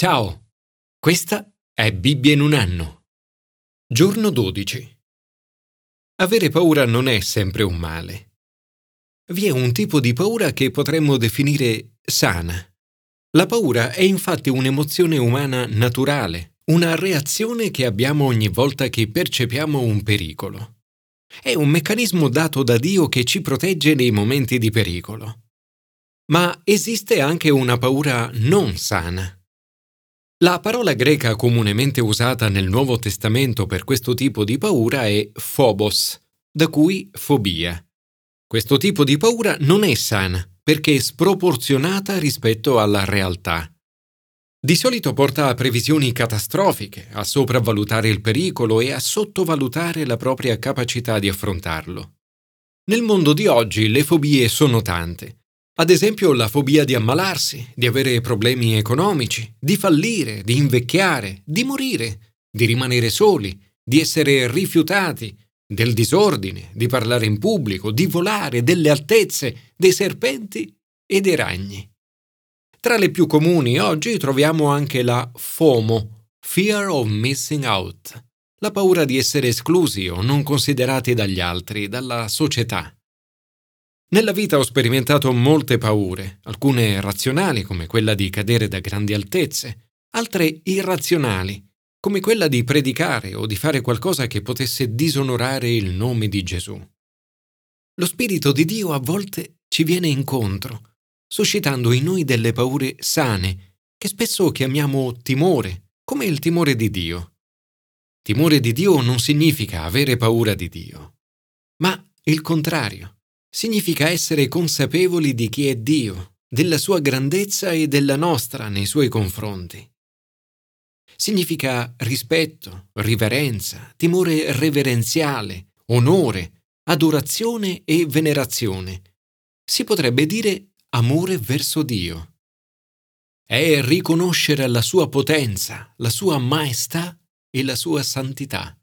Ciao, questa è Bibbia in un anno. Giorno 12. Avere paura non è sempre un male. Vi è un tipo di paura che potremmo definire sana. La paura è infatti un'emozione umana naturale, una reazione che abbiamo ogni volta che percepiamo un pericolo. È un meccanismo dato da Dio che ci protegge nei momenti di pericolo. Ma esiste anche una paura non sana. La parola greca comunemente usata nel Nuovo Testamento per questo tipo di paura è phobos, da cui fobia. Questo tipo di paura non è sana perché è sproporzionata rispetto alla realtà. Di solito porta a previsioni catastrofiche, a sopravvalutare il pericolo e a sottovalutare la propria capacità di affrontarlo. Nel mondo di oggi le fobie sono tante ad esempio la fobia di ammalarsi, di avere problemi economici, di fallire, di invecchiare, di morire, di rimanere soli, di essere rifiutati, del disordine, di parlare in pubblico, di volare, delle altezze, dei serpenti e dei ragni. Tra le più comuni oggi troviamo anche la FOMO, Fear of Missing Out, la paura di essere esclusi o non considerati dagli altri, dalla società. Nella vita ho sperimentato molte paure, alcune razionali come quella di cadere da grandi altezze, altre irrazionali come quella di predicare o di fare qualcosa che potesse disonorare il nome di Gesù. Lo Spirito di Dio a volte ci viene incontro, suscitando in noi delle paure sane, che spesso chiamiamo timore, come il timore di Dio. Timore di Dio non significa avere paura di Dio, ma il contrario significa essere consapevoli di chi è Dio, della sua grandezza e della nostra nei suoi confronti. Significa rispetto, riverenza, timore reverenziale, onore, adorazione e venerazione. Si potrebbe dire amore verso Dio. È riconoscere la sua potenza, la sua maestà e la sua santità.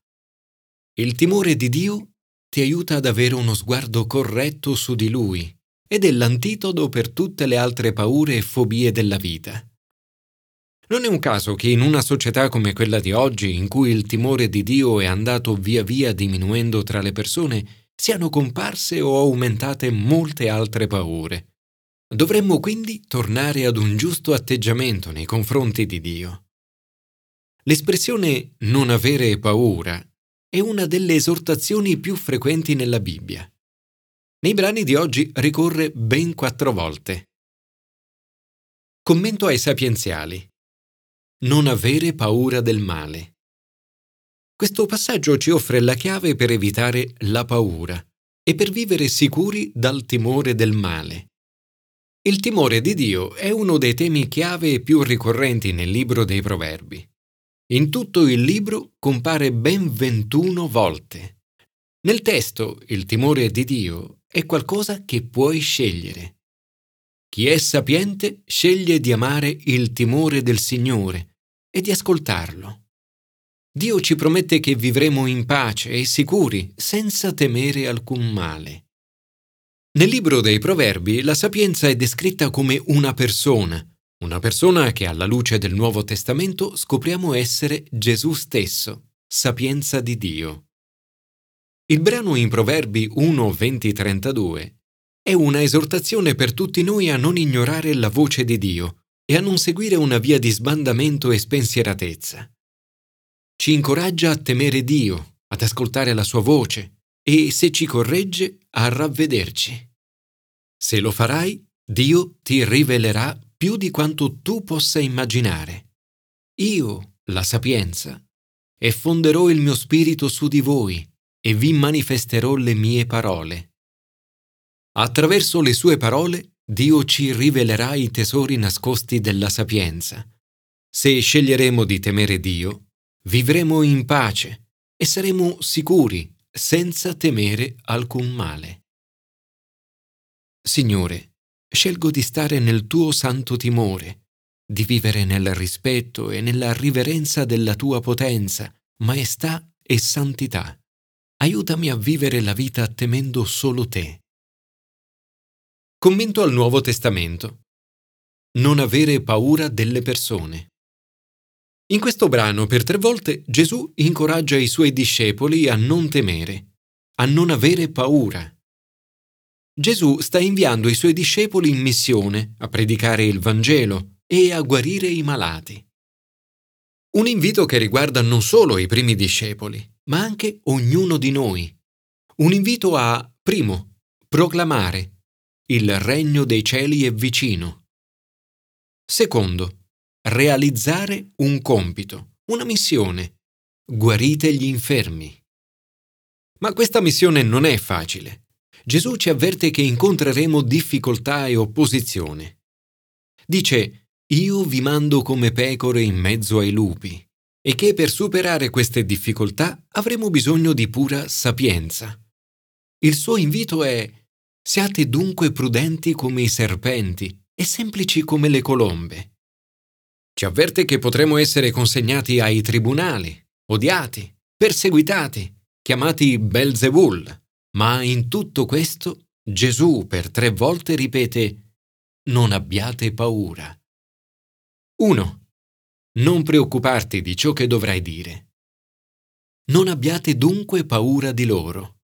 Il timore di Dio ti aiuta ad avere uno sguardo corretto su di lui ed è l'antitodo per tutte le altre paure e fobie della vita. Non è un caso che in una società come quella di oggi, in cui il timore di Dio è andato via via diminuendo tra le persone, siano comparse o aumentate molte altre paure. Dovremmo quindi tornare ad un giusto atteggiamento nei confronti di Dio. L'espressione non avere paura è una delle esortazioni più frequenti nella Bibbia. Nei brani di oggi ricorre ben quattro volte. Commento ai sapienziali. Non avere paura del male. Questo passaggio ci offre la chiave per evitare la paura e per vivere sicuri dal timore del male. Il timore di Dio è uno dei temi chiave più ricorrenti nel libro dei Proverbi. In tutto il libro compare ben 21 volte. Nel testo il timore di Dio è qualcosa che puoi scegliere. Chi è sapiente sceglie di amare il timore del Signore e di ascoltarlo. Dio ci promette che vivremo in pace e sicuri, senza temere alcun male. Nel libro dei Proverbi la sapienza è descritta come una persona, una persona che alla luce del Nuovo Testamento scopriamo essere Gesù stesso, sapienza di Dio. Il brano in Proverbi 1, 20, 32 è una esortazione per tutti noi a non ignorare la voce di Dio e a non seguire una via di sbandamento e spensieratezza. Ci incoraggia a temere Dio, ad ascoltare la sua voce e, se ci corregge, a ravvederci. Se lo farai, Dio ti rivelerà più di quanto tu possa immaginare. Io, la sapienza, e fonderò il mio spirito su di voi e vi manifesterò le mie parole. Attraverso le sue parole Dio ci rivelerà i tesori nascosti della sapienza. Se sceglieremo di temere Dio, vivremo in pace e saremo sicuri senza temere alcun male. Signore, scelgo di stare nel tuo santo timore, di vivere nel rispetto e nella riverenza della tua potenza, maestà e santità. Aiutami a vivere la vita temendo solo te. Commento al Nuovo Testamento. Non avere paura delle persone. In questo brano per tre volte Gesù incoraggia i suoi discepoli a non temere, a non avere paura. Gesù sta inviando i suoi discepoli in missione a predicare il Vangelo e a guarire i malati. Un invito che riguarda non solo i primi discepoli, ma anche ognuno di noi. Un invito a, primo, proclamare il regno dei cieli è vicino. Secondo, realizzare un compito, una missione. Guarite gli infermi. Ma questa missione non è facile. Gesù ci avverte che incontreremo difficoltà e opposizione. Dice, io vi mando come pecore in mezzo ai lupi, e che per superare queste difficoltà avremo bisogno di pura sapienza. Il suo invito è Siate dunque prudenti come i serpenti e semplici come le colombe. Ci avverte che potremo essere consegnati ai tribunali, odiati, perseguitati, chiamati Belzebul, ma in tutto questo Gesù per tre volte ripete Non abbiate paura. 1. Non preoccuparti di ciò che dovrai dire. Non abbiate dunque paura di loro.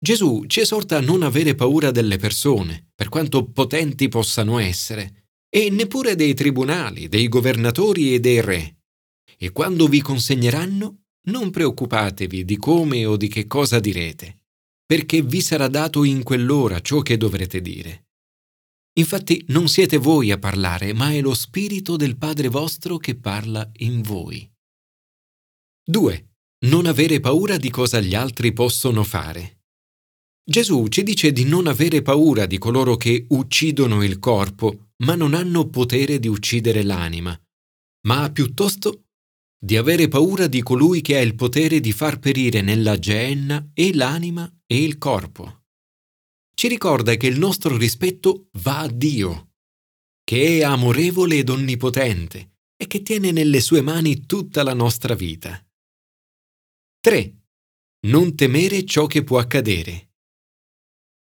Gesù ci esorta a non avere paura delle persone, per quanto potenti possano essere, e neppure dei tribunali, dei governatori e dei re. E quando vi consegneranno, non preoccupatevi di come o di che cosa direte, perché vi sarà dato in quell'ora ciò che dovrete dire. Infatti non siete voi a parlare, ma è lo Spirito del Padre vostro che parla in voi. 2. Non avere paura di cosa gli altri possono fare. Gesù ci dice di non avere paura di coloro che uccidono il corpo, ma non hanno potere di uccidere l'anima, ma piuttosto di avere paura di colui che ha il potere di far perire nella geenna e l'anima e il corpo ci ricorda che il nostro rispetto va a Dio, che è amorevole ed onnipotente e che tiene nelle sue mani tutta la nostra vita. 3. Non temere ciò che può accadere.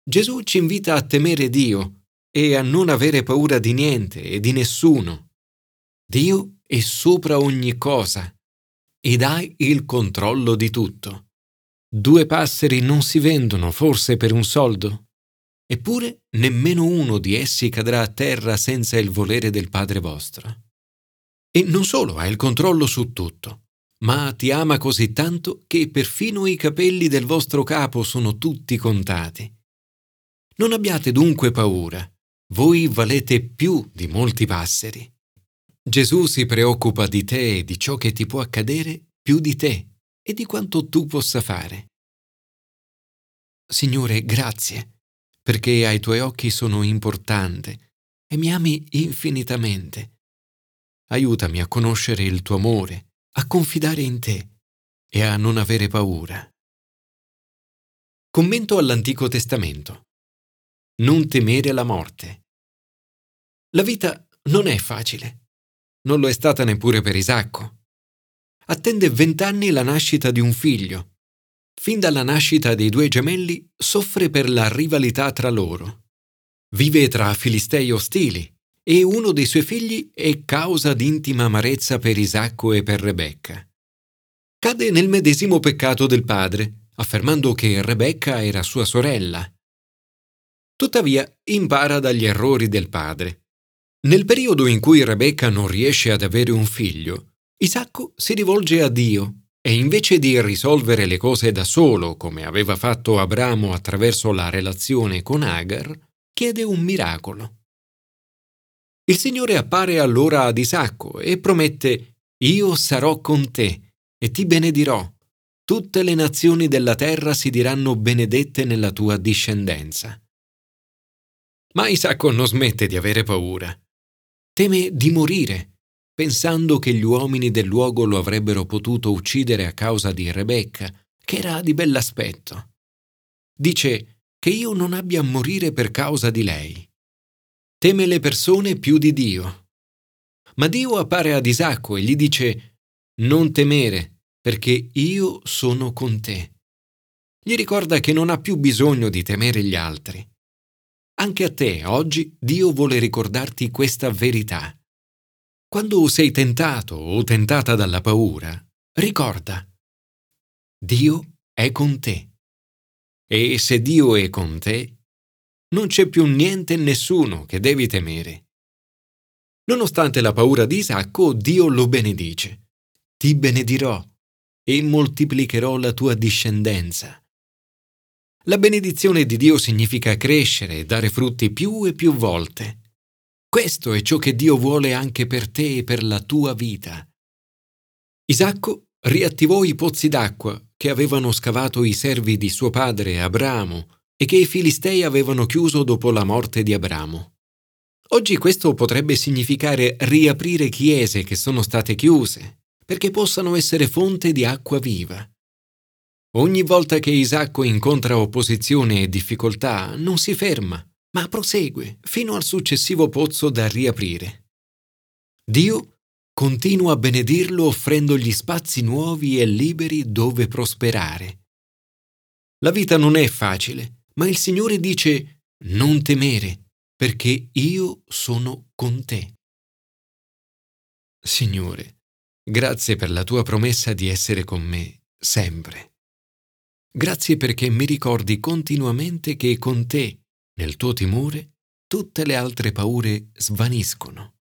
Gesù ci invita a temere Dio e a non avere paura di niente e di nessuno. Dio è sopra ogni cosa ed ha il controllo di tutto. Due passeri non si vendono forse per un soldo? Eppure nemmeno uno di essi cadrà a terra senza il volere del Padre vostro. E non solo ha il controllo su tutto, ma ti ama così tanto che perfino i capelli del vostro capo sono tutti contati. Non abbiate dunque paura, voi valete più di molti passeri. Gesù si preoccupa di te e di ciò che ti può accadere più di te e di quanto tu possa fare. Signore, grazie perché ai tuoi occhi sono importante e mi ami infinitamente. Aiutami a conoscere il tuo amore, a confidare in te e a non avere paura. Commento all'Antico Testamento. Non temere la morte. La vita non è facile. Non lo è stata neppure per Isacco. Attende vent'anni la nascita di un figlio Fin dalla nascita dei due gemelli soffre per la rivalità tra loro. Vive tra filistei ostili e uno dei suoi figli è causa d'intima amarezza per Isacco e per Rebecca. Cade nel medesimo peccato del padre, affermando che Rebecca era sua sorella. Tuttavia impara dagli errori del padre. Nel periodo in cui Rebecca non riesce ad avere un figlio, Isacco si rivolge a Dio e invece di risolvere le cose da solo, come aveva fatto Abramo attraverso la relazione con Agar, chiede un miracolo. Il Signore appare allora ad Isacco e promette Io sarò con te e ti benedirò. Tutte le nazioni della terra si diranno benedette nella tua discendenza. Ma Isacco non smette di avere paura. Teme di morire pensando che gli uomini del luogo lo avrebbero potuto uccidere a causa di Rebecca, che era di bell'aspetto. Dice che io non abbia a morire per causa di lei. Teme le persone più di Dio. Ma Dio appare ad Isacco e gli dice Non temere, perché io sono con te. Gli ricorda che non ha più bisogno di temere gli altri. Anche a te oggi Dio vuole ricordarti questa verità Quando sei tentato o tentata dalla paura, ricorda, Dio è con te. E se Dio è con te, non c'è più niente e nessuno che devi temere. Nonostante la paura di Isacco, Dio lo benedice. Ti benedirò e moltiplicherò la tua discendenza. La benedizione di Dio significa crescere e dare frutti più e più volte. Questo è ciò che Dio vuole anche per te e per la tua vita. Isacco riattivò i pozzi d'acqua che avevano scavato i servi di suo padre Abramo e che i Filistei avevano chiuso dopo la morte di Abramo. Oggi questo potrebbe significare riaprire chiese che sono state chiuse, perché possano essere fonte di acqua viva. Ogni volta che Isacco incontra opposizione e difficoltà, non si ferma, ma prosegue fino al successivo pozzo da riaprire. Dio continua a benedirlo offrendogli spazi nuovi e liberi dove prosperare. La vita non è facile, ma il Signore dice non temere, perché io sono con te. Signore, grazie per la tua promessa di essere con me sempre. Grazie perché mi ricordi continuamente che con te nel tuo timore tutte le altre paure svaniscono.